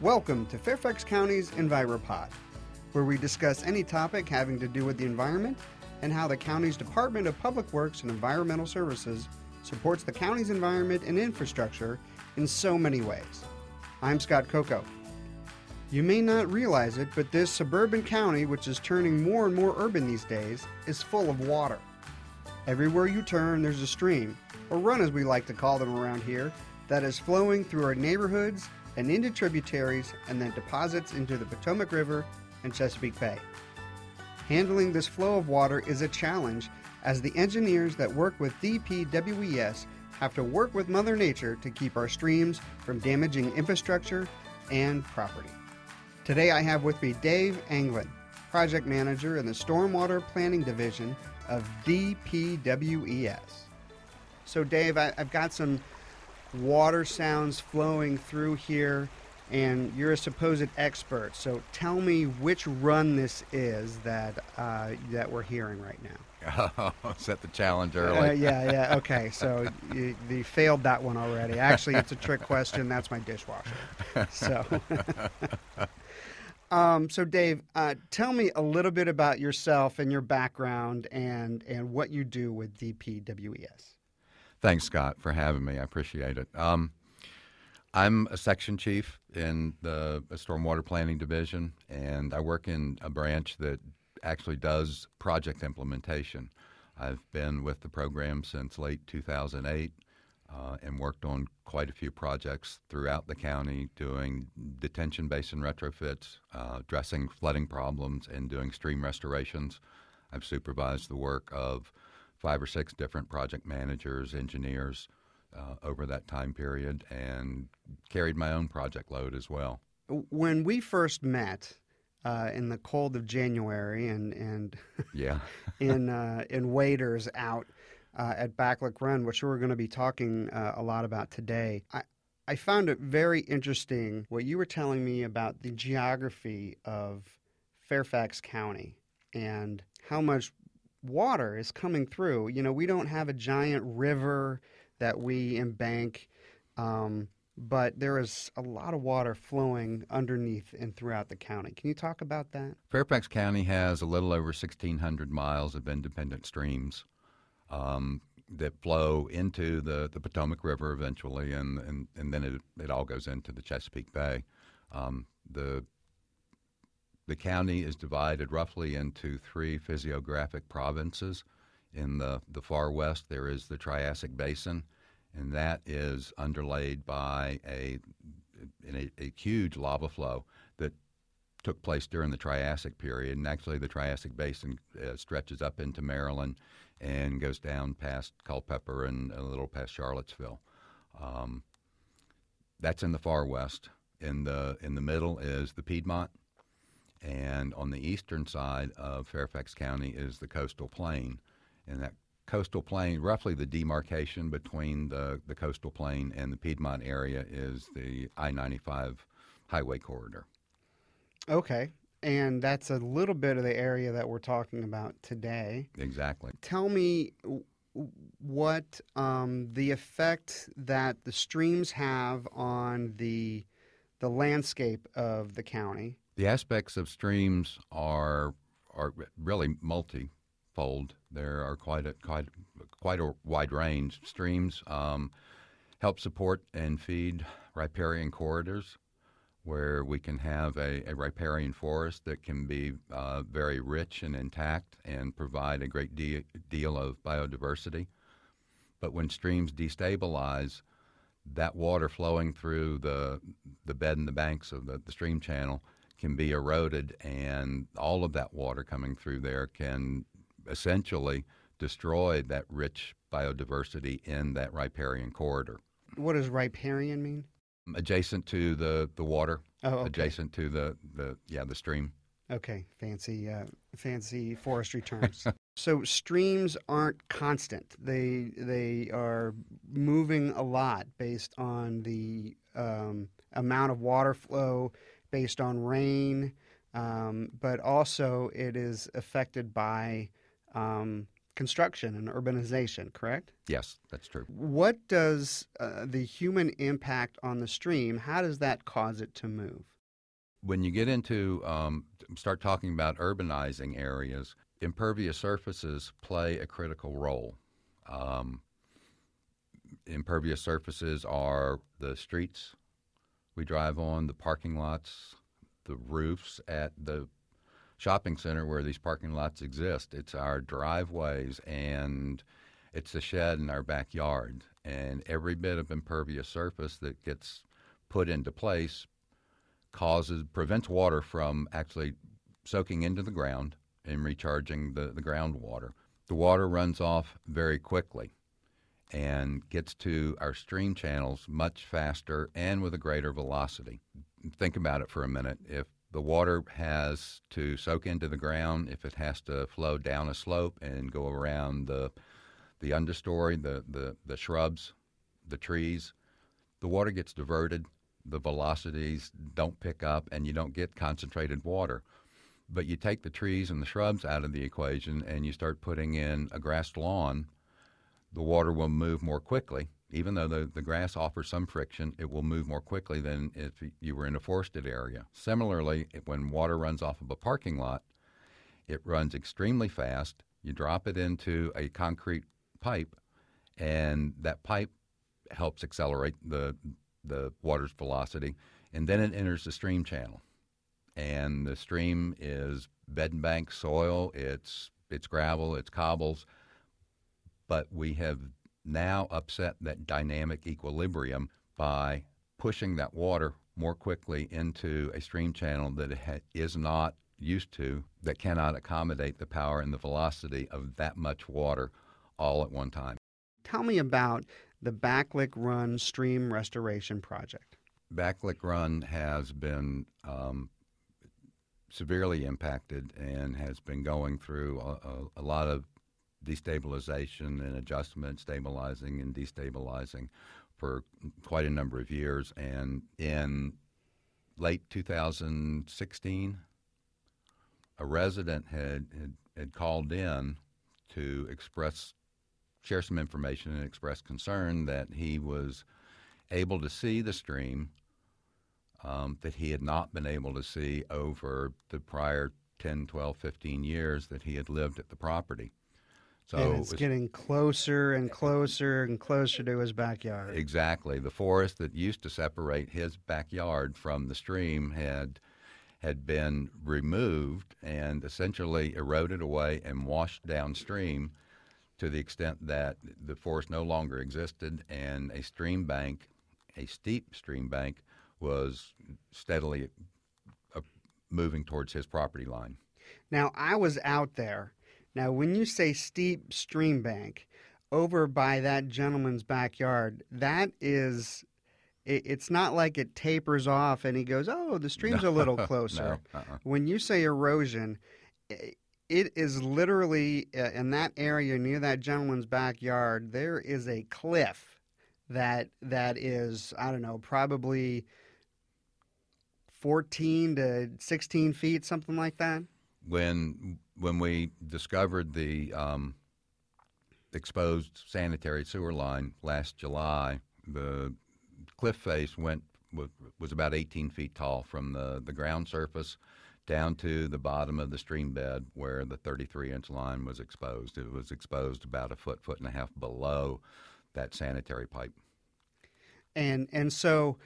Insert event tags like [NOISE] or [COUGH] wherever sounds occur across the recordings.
Welcome to Fairfax County's EnviroPod, where we discuss any topic having to do with the environment and how the county's Department of Public Works and Environmental Services supports the county's environment and infrastructure in so many ways. I'm Scott Coco. You may not realize it, but this suburban county, which is turning more and more urban these days, is full of water. Everywhere you turn, there's a stream, or run as we like to call them around here, that is flowing through our neighborhoods and into tributaries and then deposits into the Potomac River and Chesapeake Bay. Handling this flow of water is a challenge as the engineers that work with DPWES have to work with Mother Nature to keep our streams from damaging infrastructure and property. Today I have with me Dave Anglin, Project Manager in the Stormwater Planning Division of DPWES. So, Dave, I, have got some water sounds flowing through here, and you're a supposed expert. So, tell me which run this is that uh, that we're hearing right now. Oh, [LAUGHS] set the challenge early. Uh, yeah, yeah. [LAUGHS] Okay, so you, you, failed that one already. Actually, it's a trick question. That's my dishwasher. So. [LAUGHS] Um, so, Dave, uh, tell me a little bit about yourself and your background and, and what you do with DPWES. Thanks, Scott, for having me. I appreciate it. Um, I'm a section chief in the Stormwater Planning Division, and I work in a branch that actually does project implementation. I've been with the program since late 2008 uh, and worked on quite a few projects throughout the county doing detention basin retrofits, uh, addressing flooding problems, and doing stream restorations. I've supervised the work of five or six different project managers, engineers uh, over that time period, and carried my own project load as well. When we first met, uh, in the cold of January and and [LAUGHS] yeah [LAUGHS] in uh, in waders out uh, at Backlick Run, which we're going to be talking uh, a lot about today. I, I found it very interesting what you were telling me about the geography of Fairfax County and how much water is coming through. You know, we don't have a giant river that we embank, um, but there is a lot of water flowing underneath and throughout the county. Can you talk about that? Fairfax County has a little over 1,600 miles of independent streams um, that flow into the, the Potomac River eventually, and, and, and then it, it all goes into the Chesapeake Bay. Um, the the county is divided roughly into three physiographic provinces. In the, the far west, there is the Triassic Basin, and that is underlaid by a, a, a huge lava flow that took place during the Triassic period. And actually, the Triassic Basin uh, stretches up into Maryland and goes down past Culpeper and a little past Charlottesville. Um, that's in the far west. In the in the middle is the Piedmont, and on the eastern side of Fairfax County is the coastal plain, and that coastal plain, roughly the demarcation between the, the coastal plain and the Piedmont area, is the I 95 highway corridor. Okay and that's a little bit of the area that we're talking about today. Exactly. Tell me what um, the effect that the streams have on the the landscape of the county. The aspects of streams are are really multifold. There are quite a quite quite a wide range. Streams um, help support and feed riparian corridors where we can have a, a riparian forest that can be uh, very rich and intact and provide a great de- deal of biodiversity. But when streams destabilize, that water flowing through the, the bed and the banks of the, the stream channel can be eroded, and all of that water coming through there can essentially destroy that rich biodiversity in that riparian corridor. What does riparian mean? adjacent to the the water. Oh, okay. adjacent to the the yeah the stream. Okay, fancy uh, fancy forestry terms. [LAUGHS] so streams aren't constant. They they are moving a lot based on the um, amount of water flow, based on rain, um, but also it is affected by um, construction and urbanization, correct? Yes, that's true. What does uh, the human impact on the stream, how does that cause it to move? When you get into, um, start talking about urbanizing areas, impervious surfaces play a critical role. Um, impervious surfaces are the streets we drive on, the parking lots, the roofs at the shopping center where these parking lots exist. It's our driveways and it's the shed in our backyard. And every bit of impervious surface that gets put into place causes prevents water from actually soaking into the ground and recharging the, the groundwater. The water runs off very quickly and gets to our stream channels much faster and with a greater velocity. Think about it for a minute. If the water has to soak into the ground, if it has to flow down a slope and go around the the understory, the, the, the shrubs, the trees, the water gets diverted, the velocities don't pick up, and you don't get concentrated water. But you take the trees and the shrubs out of the equation and you start putting in a grassed lawn, the water will move more quickly even though the, the grass offers some friction, it will move more quickly than if you were in a forested area. Similarly, when water runs off of a parking lot, it runs extremely fast. You drop it into a concrete pipe, and that pipe helps accelerate the the water's velocity, and then it enters the stream channel. And the stream is bed and bank soil. It's it's gravel. It's cobbles. But we have now upset that dynamic equilibrium by pushing that water more quickly into a stream channel that it ha- is not used to, that cannot accommodate the power and the velocity of that much water all at one time. Tell me about the Backlick Run Stream Restoration Project. Backlick Run has been um, severely impacted and has been going through a, a, a lot of destabilization and adjustment, stabilizing and destabilizing for quite a number of years. And in late 2016, a resident had, had, had called in to express, share some information and express concern that he was able to see the stream um, that he had not been able to see over the prior 10, 12, 15 years that he had lived at the property. So and it's it was, getting closer and closer and closer to his backyard. Exactly. The forest that used to separate his backyard from the stream had had been removed and essentially eroded away and washed downstream to the extent that the forest no longer existed and a stream bank, a steep stream bank, was steadily uh, moving towards his property line. Now, I was out there now, when you say steep stream bank over by that gentleman's backyard, that is it's not like it tapers off and he goes, "Oh, the [LAUGHS] stream's a little closer." no, uh-uh. When you say erosion, it is literally uh, in that area near that gentleman's backyard. There is a cliff that that is I don't know, probably fourteen to sixteen feet, something like that. When when we discovered the um, exposed sanitary sewer line last July, the cliff face went was about 18 feet tall from the, the ground surface down to the bottom of the stream bed where the 33 inch line was exposed. It was exposed about a foot, foot and a half below that sanitary pipe. And and so,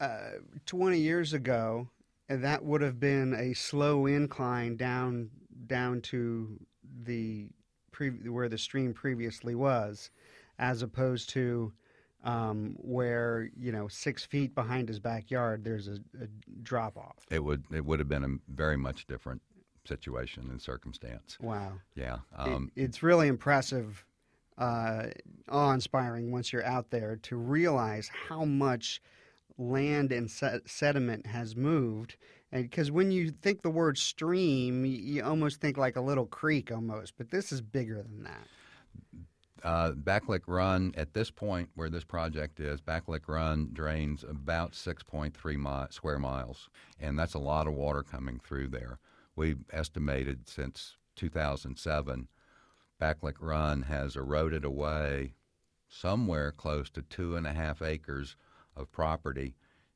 uh, 20 years ago, that would have been a slow incline down down to the pre- where the stream previously was, as opposed to um, where you know six feet behind his backyard there's a, a drop off. It would it would have been a very much different situation and circumstance. Wow. Yeah. Um, it, it's really impressive, uh, awe inspiring once you're out there to realize how much land and sediment has moved and because when you think the word stream, you almost think like a little creek almost, but this is bigger than that. Uh, Backlick Run, at this point where this project is, Backlick Run drains about 6.3 mi- square miles, and that's a lot of water coming through there. We've estimated since 2007 Backlick Run has eroded away somewhere close to two and a half acres of property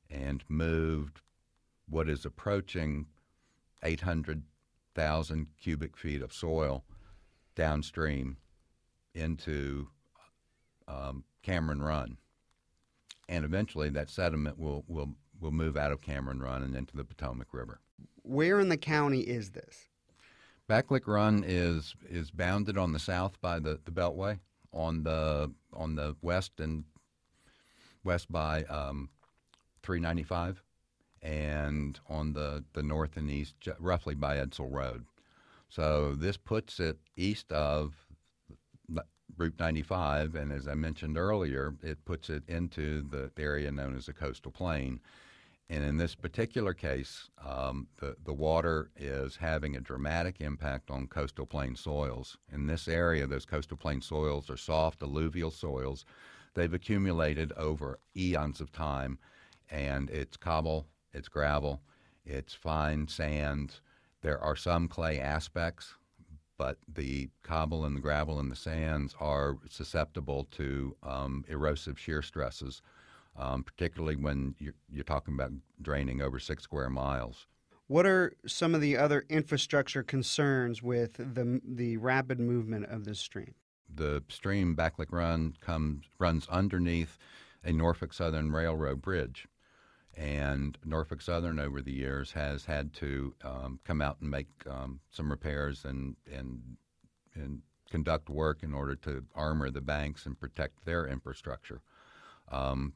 and moved what is approaching 800,000 cubic feet of soil downstream into um, Cameron Run. And eventually that sediment will, will, will move out of Cameron Run and into the Potomac River. Where in the county is this? Backlick Run is is bounded on the south by the, the Beltway, on the on the west and west by um, 395, and on the, the north and east roughly by Edsall Road. So this puts it east of Route 95, and as I mentioned earlier, it puts it into the area known as the coastal plain. And in this particular case, um, the, the water is having a dramatic impact on coastal plain soils. In this area, those coastal plain soils are soft alluvial soils. They've accumulated over eons of time, and it's cobble, it's gravel, it's fine sand. There are some clay aspects, but the cobble and the gravel and the sands are susceptible to um, erosive shear stresses um, particularly when you're, you're talking about draining over six square miles. What are some of the other infrastructure concerns with the the rapid movement of this stream? The stream Backlick Run comes runs underneath a Norfolk Southern Railroad bridge, and Norfolk Southern over the years has had to um, come out and make um, some repairs and and and conduct work in order to armor the banks and protect their infrastructure. Um,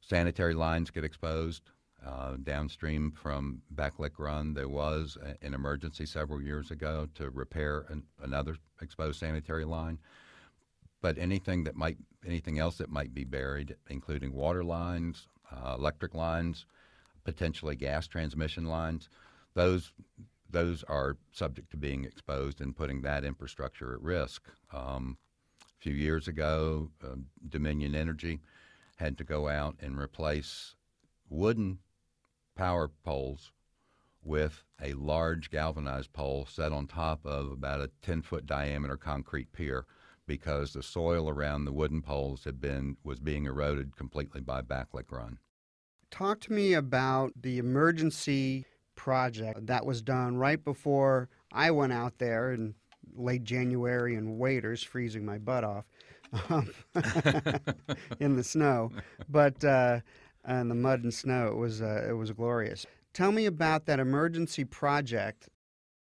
sanitary lines get exposed. Uh, downstream from Backlick Run, there was a, an emergency several years ago to repair an, another exposed sanitary line. But anything that might, anything else that might be buried, including water lines, uh, electric lines, potentially gas transmission lines, those those are subject to being exposed and putting that infrastructure at risk. Um, a few years ago, uh, Dominion Energy had to go out and replace wooden power poles with a large galvanized pole set on top of about a 10 foot diameter concrete pier because the soil around the wooden poles had been was being eroded completely by backlick run. Talk to me about the emergency project that was done right before I went out there in late January in waders, freezing my butt off um, [LAUGHS] in the snow, but uh, in the mud and snow, it was uh, it was glorious. Tell me about that emergency project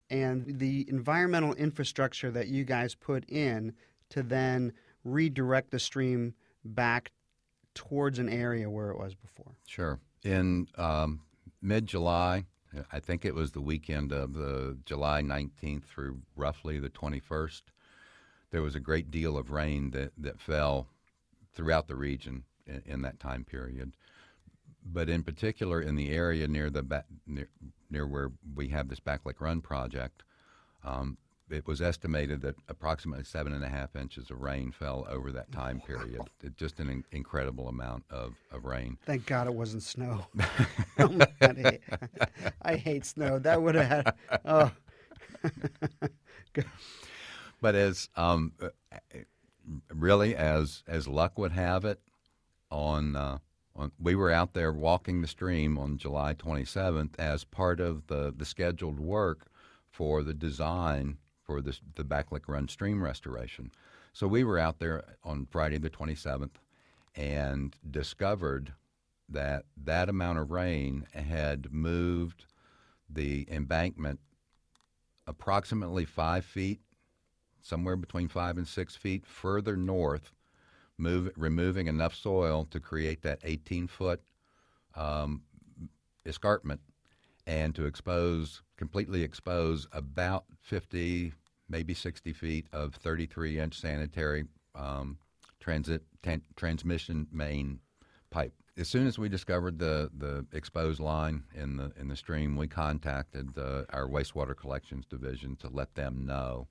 and the environmental infrastructure that you guys put in to then redirect the stream back towards an area where it was before. Sure. In um, mid July, I think it was the weekend of the July 19th through roughly the 21st there was a great deal of rain that, that fell throughout the region in, in that time period. But in particular, in the area near the ba- near, near where we have this Backlick Run project, um, it was estimated that approximately seven and a half inches of rain fell over that time period. [LAUGHS] It, just an in- incredible amount of, of rain. Thank God it wasn't snow. oh, I, hate, I, hate, snow. That would have had. Oh. [LAUGHS] But as um, uh, really as as luck would have it, on, uh, on we were out there walking the stream on July 27th as part of the the scheduled work for the design for the Backlick Run stream restoration. So we were out there on Friday the 27th and discovered that that amount of rain had moved the embankment approximately five feet somewhere between five and six feet further north, move, removing enough soil to create that 18 foot um, escarpment and to expose, completely expose about 50, maybe 60 feet of 33 inch sanitary um, transit transmission main pipe. As soon as we discovered the, the exposed line in the in the stream, we contacted the, our wastewater collections division to let them know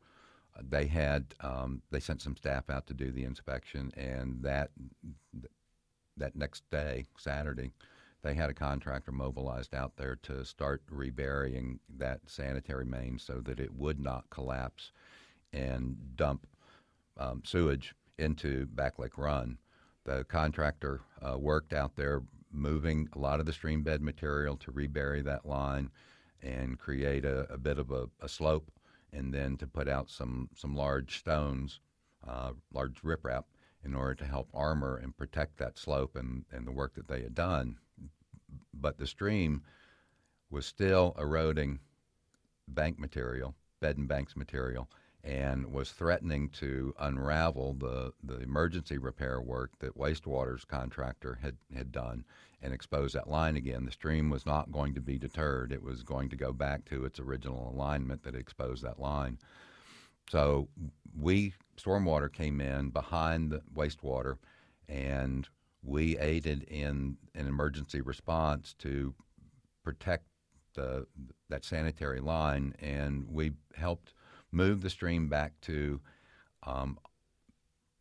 they had um, they sent some staff out to do the inspection, and that that next day, Saturday, they had a contractor mobilized out there to start reburying that sanitary main so that it would not collapse and dump um, sewage into Backlick Run. The contractor uh, worked out there moving a lot of the stream bed material to rebury that line and create a, a bit of a, a, slope, and then to put out some, some large stones, uh, large riprap, in order to help armor and protect that slope and, and the work that they had done. But the stream was still eroding bank material, bed and banks material, and was threatening to unravel the, the emergency repair work that wastewater's contractor had, had done and expose that line again. The stream was not going to be deterred. It was going to go back to its original alignment that exposed that line. So we, stormwater came in behind the wastewater and we aided in an emergency response to protect the, that sanitary line and we helped move the stream back to um,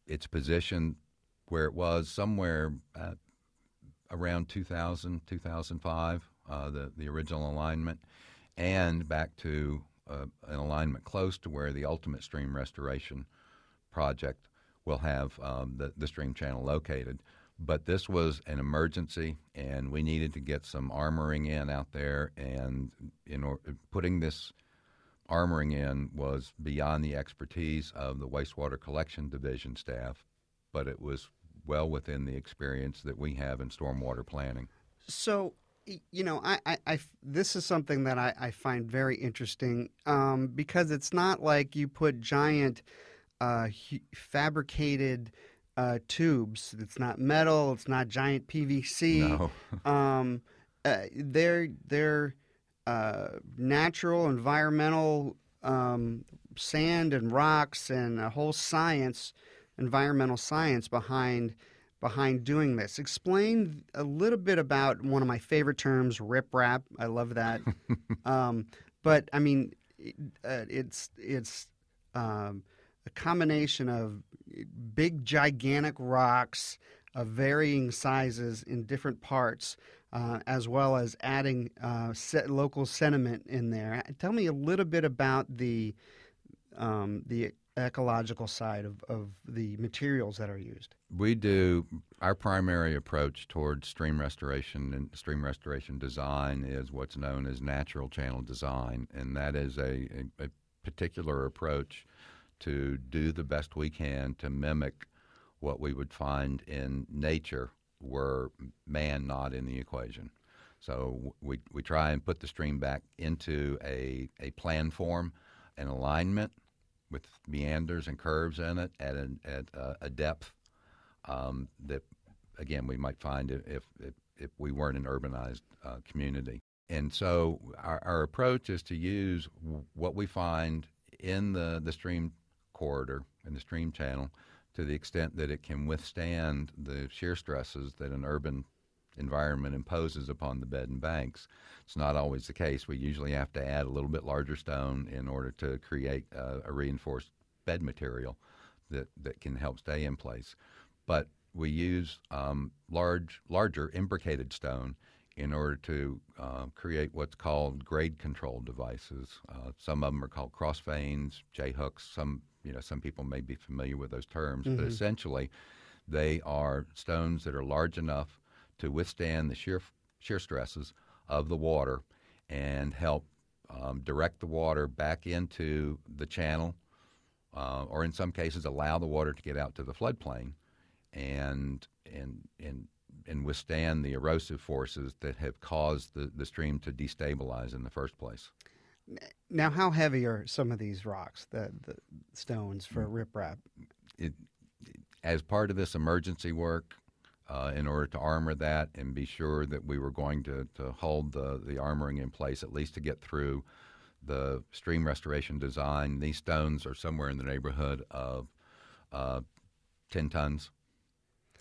its position where it was somewhere around 2000, 2005, uh, the, the original alignment, and back to uh, an alignment close to where the ultimate stream restoration project will have um, the, the stream channel located. But this was an emergency, and we needed to get some armoring in out there. And in or, putting this armoring in was beyond the expertise of the wastewater collection division staff, but it was well within the experience that we have in stormwater planning. So, you know, I, I, I this is something that I, I find very interesting um, because it's not like you put giant uh, fabricated uh, tubes. It's not metal. It's not giant PVC. No. [LAUGHS] um, uh, they're they're uh, natural, environmental um, sand and rocks and a whole science environmental science behind behind doing this. Explain a little bit about one of my favorite terms, riprap. I love that. [LAUGHS] um, but I mean, uh, it's it's um, a combination of big, gigantic rocks of varying sizes in different parts, uh, as well as adding uh, local sediment in there. Tell me a little bit about the um, the ecological side of, of the materials that are used? We do our primary approach towards stream restoration and stream restoration design is what's known as natural channel design, and that is a, a particular approach to do the best we can to mimic what we would find in nature were man not in the equation. So we, we try and put the stream back into a, a plan form, an alignment, with meanders and curves in it at a, at a, depth um, that, again, we might find if, if, if we weren't an urbanized uh, community. And so our, our approach is to use what we find in the, the stream corridor and the stream channel to the extent that it can withstand the shear stresses that an urban environment imposes upon the bed and banks. It's not always the case. We usually have to add a little bit larger stone in order to create a reinforced bed material that, that can help stay in place. But we use um, large, larger imbricated stone in order to uh, create what's called grade control devices. Uh, some of them are called cross vanes, J hooks. Some, you know, some people may be familiar with those terms, mm-hmm. but essentially, they are stones that are large enough to withstand the shear, shear stresses of the water and help um, direct the water back into the channel, uh, or in some cases, allow the water to get out to the floodplain and, and, and, and withstand the erosive forces that have caused the, the stream to destabilize in the first place. Now, how heavy are some of these rocks, the, the stones for mm. riprap? It, as part of this emergency work, uh, in order to armor that and be sure that we were going to, to hold the, the armoring in place at least to get through the stream restoration design. These stones are somewhere in the neighborhood of uh, 10 tons,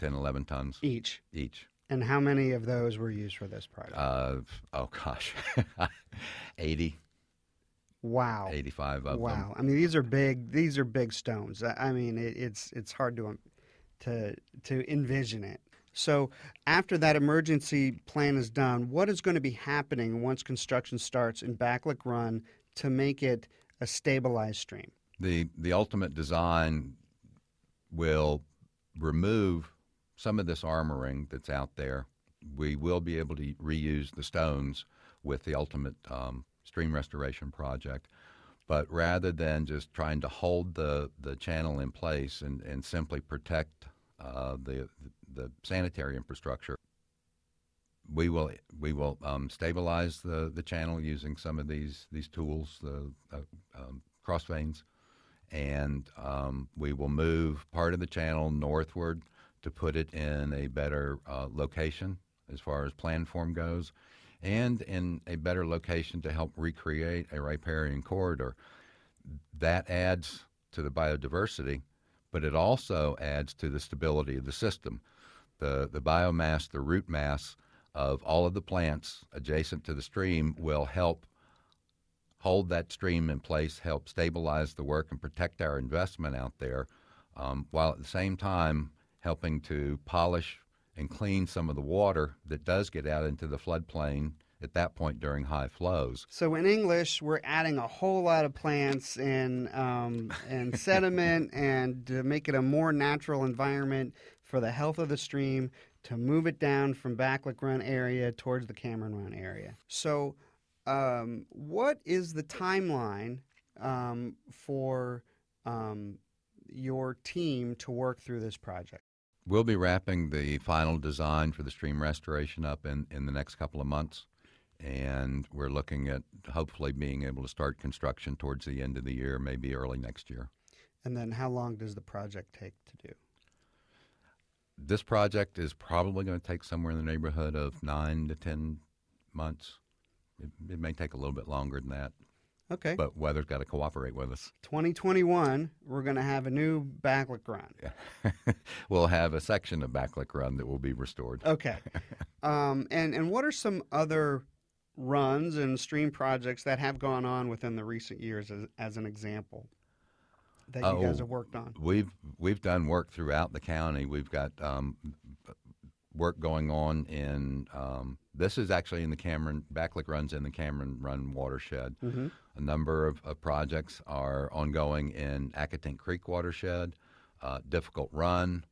10, 11 tons. Each? Each. And how many of those were used for this project? Uh, oh, gosh, [LAUGHS] 80. Wow. 85 of wow. them. Wow. I mean, these are big, these are big stones. I mean, it, it's, it's hard to, to, to envision it. So, after that emergency plan is done, what is going to be happening once construction starts in Backlick Run to make it a stabilized stream? The the ultimate design will remove some of this armoring that's out there. We will be able to reuse the stones with the ultimate um, stream restoration project. But rather than just trying to hold the, the channel in place and, and simply protect uh, the, the sanitary infrastructure, we will we will um, stabilize the, the channel using some of these these tools, the uh, um, cross vanes, and um, we will move part of the channel northward to put it in a better uh, location as far as plan form goes, and in a better location to help recreate a riparian corridor. That adds to the biodiversity, but it also adds to the stability of the system. The the biomass, the root mass of all of the plants adjacent to the stream will help hold that stream in place, help stabilize the work, and protect our investment out there, um, while at the same time helping to polish and clean some of the water that does get out into the floodplain at that point during high flows. So in English, we're adding a whole lot of plants and um, and [LAUGHS] sediment and to make it a more natural environment for the health of the stream to move it down from Backlick Run area towards the Cameron Run area. So, um, what is the timeline um, for um, your team to work through this project? We'll be wrapping the final design for the stream restoration up in, in the next couple of months. And we're looking at hopefully being able to start construction towards the end of the year, maybe early next year. And then how long does the project take to do? this project is probably going to take somewhere in the neighborhood of nine to ten months. It, it may take a little bit longer than that. Okay. But weather's got to cooperate with us. 2021, we're going to have a new backlick run. Yeah. [LAUGHS] we'll have a section of backlick run that will be restored. Okay. [LAUGHS] um, and and what are some other runs and stream projects that have gone on within the recent years as, as an example? that you guys Oh, have worked on? We've we've done work throughout the county. We've got um, work going on in um, this is actually in the Cameron Backlick runs in the Cameron Run watershed. Mm-hmm. A number of, of projects are ongoing in Accotink Creek watershed, uh, Difficult Run.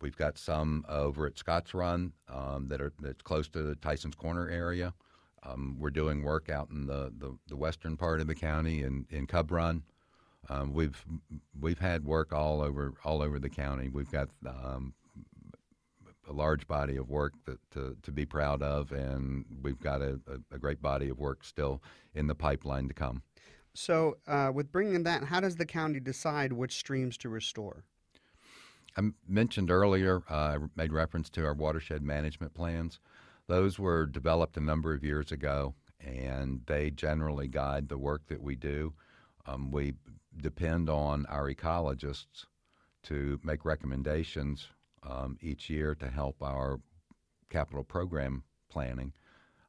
We've got some over at Scotts Run um, that are that's close to the Tyson's Corner area. Um, we're doing work out in the, the, the western part of the county in, in Cub Run. Um, we've we've had work all over all over the county. We've got um, a large body of work that to, to be proud of, and we've got a, a, great body of work still in the pipeline to come. So, uh, with bringing that, how does the county decide which streams to restore? I mentioned earlier, uh, I made reference to our watershed management plans. Those were developed a number of years ago, and they generally guide the work that we do. Um, we depend on our ecologists to make recommendations um, each year to help our capital program planning.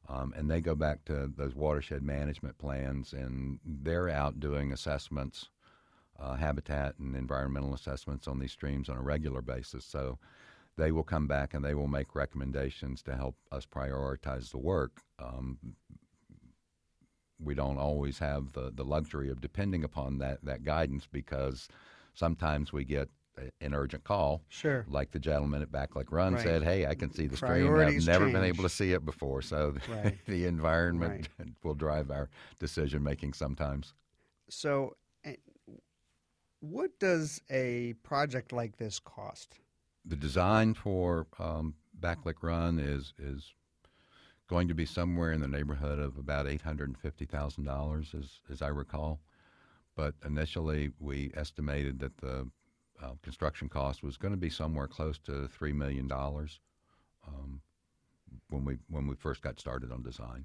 Um, and they go back to those watershed management plans, and they're out doing assessments, uh, habitat and environmental assessments on these streams on a regular basis. So they will come back and they will make recommendations to help us prioritize the work. Um, we don't always have the, the luxury of depending upon that, that guidance because sometimes we get an urgent call, Sure. like the gentleman at Backlick Run Right. said, "Hey, I can see the stream. I've Priorities never been able to see it before." So [LAUGHS] Right. the environment [LAUGHS] will drive our decision making sometimes. So, eh, what does a project like this cost? The design for um, Backlick Run is is going to be somewhere in the neighborhood of about eight hundred and fifty thousand dollars, as as I recall. But initially, we estimated that the uh, construction cost was going to be somewhere close to three million dollars um, when we when we first got started on design.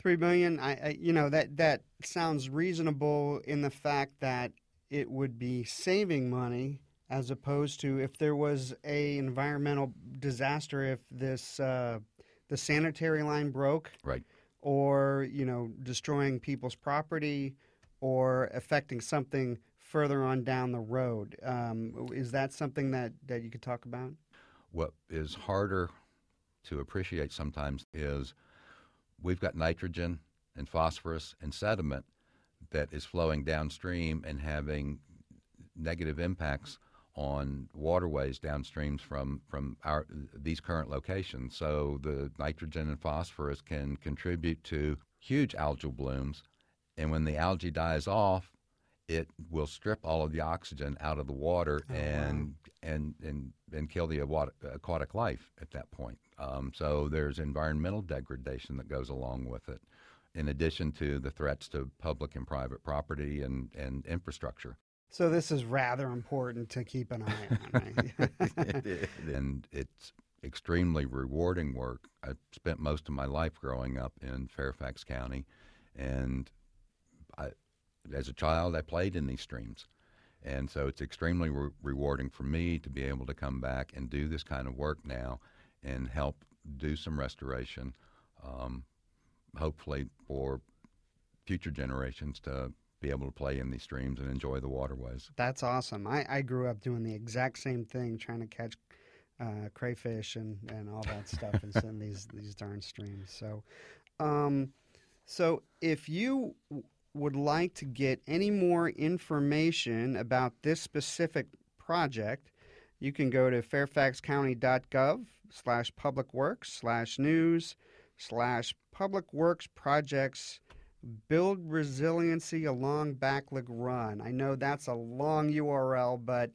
Three million. I, I, you know, that that sounds reasonable in the fact that it would be saving money as opposed to if there was a environmental disaster, if this uh, the sanitary line broke, Right. or you know, destroying people's property, or affecting something further on down the road. Um, is that something that that you could talk about? What is harder to appreciate sometimes is we've got nitrogen and phosphorus and sediment that is flowing downstream and having negative impacts on waterways downstreams from from our these current locations. So the nitrogen and phosphorus can contribute to huge algal blooms, and when the algae dies off, it will strip all of the oxygen out of the water Oh, and wow. and and and kill the aquatic, life at that point. Um, so there's environmental degradation that goes along with it, in addition to the threats to public and private property and and infrastructure. So this is rather important to keep an eye on. Right? [LAUGHS] and it's extremely rewarding work. I spent most of my life growing up in Fairfax County, and as a child, I played in these streams. And so it's extremely re- rewarding for me to be able to come back and do this kind of work now and help do some restoration, um, hopefully for future generations to be able to play in these streams and enjoy the waterways. That's awesome. I, I grew up doing the exact same thing, trying to catch uh, crayfish and, and all that stuff in some of these [LAUGHS] these darn streams. So, um, so if you would like to get any more information about this specific project, you can go to fairfaxcounty.gov slash public works slash news slash public works projects build resiliency along Backlick Run. I know that's a long URL, but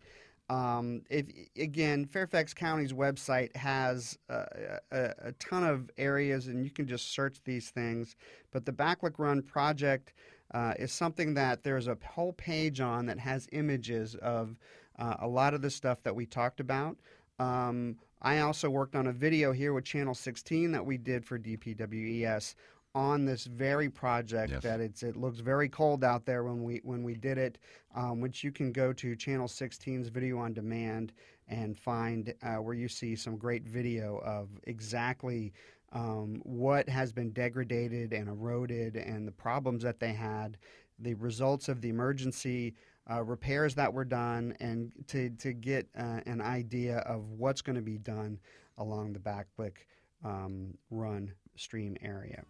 um, if again, Fairfax County's website has a, a ton of areas, and you can just search these things. But the Backlick Run project uh, is something that there's a whole page on that has images of uh, a lot of the stuff that we talked about. Um, I also worked on a video here with Channel 16 that we did for DPWES on this very project Yes. that it's it looks very cold out there when we when we did it um, which you can go to channel 16's video on demand and find uh, where you see some great video of exactly um, what has been degraded and eroded and the problems that they had the results of the emergency uh, repairs that were done and to, to get uh, an idea of what's going to be done along the Backlick um, Run stream area.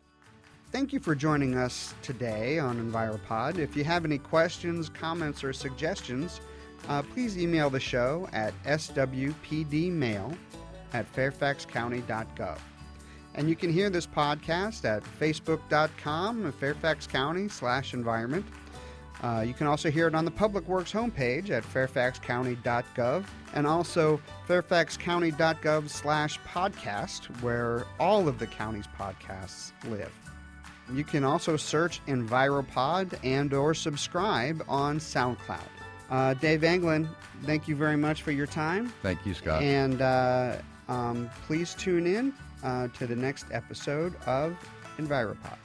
Thank you for joining us today on EnviroPod. If you have any questions, comments, or suggestions, uh, please email the show at swpdmail at fairfaxcounty.gov. And you can hear this podcast at facebook.com, Fairfax County slash environment. Uh, you can also hear it on the Public Works homepage at fairfaxcounty.gov and also fairfaxcounty.gov slash podcast, where all of the county's podcasts live. You can also search EnviroPod and or subscribe on SoundCloud. Uh, Dave Anglin, thank you very much for your time. Thank you, Scott. And uh, um, please tune in uh, to the next episode of EnviroPod.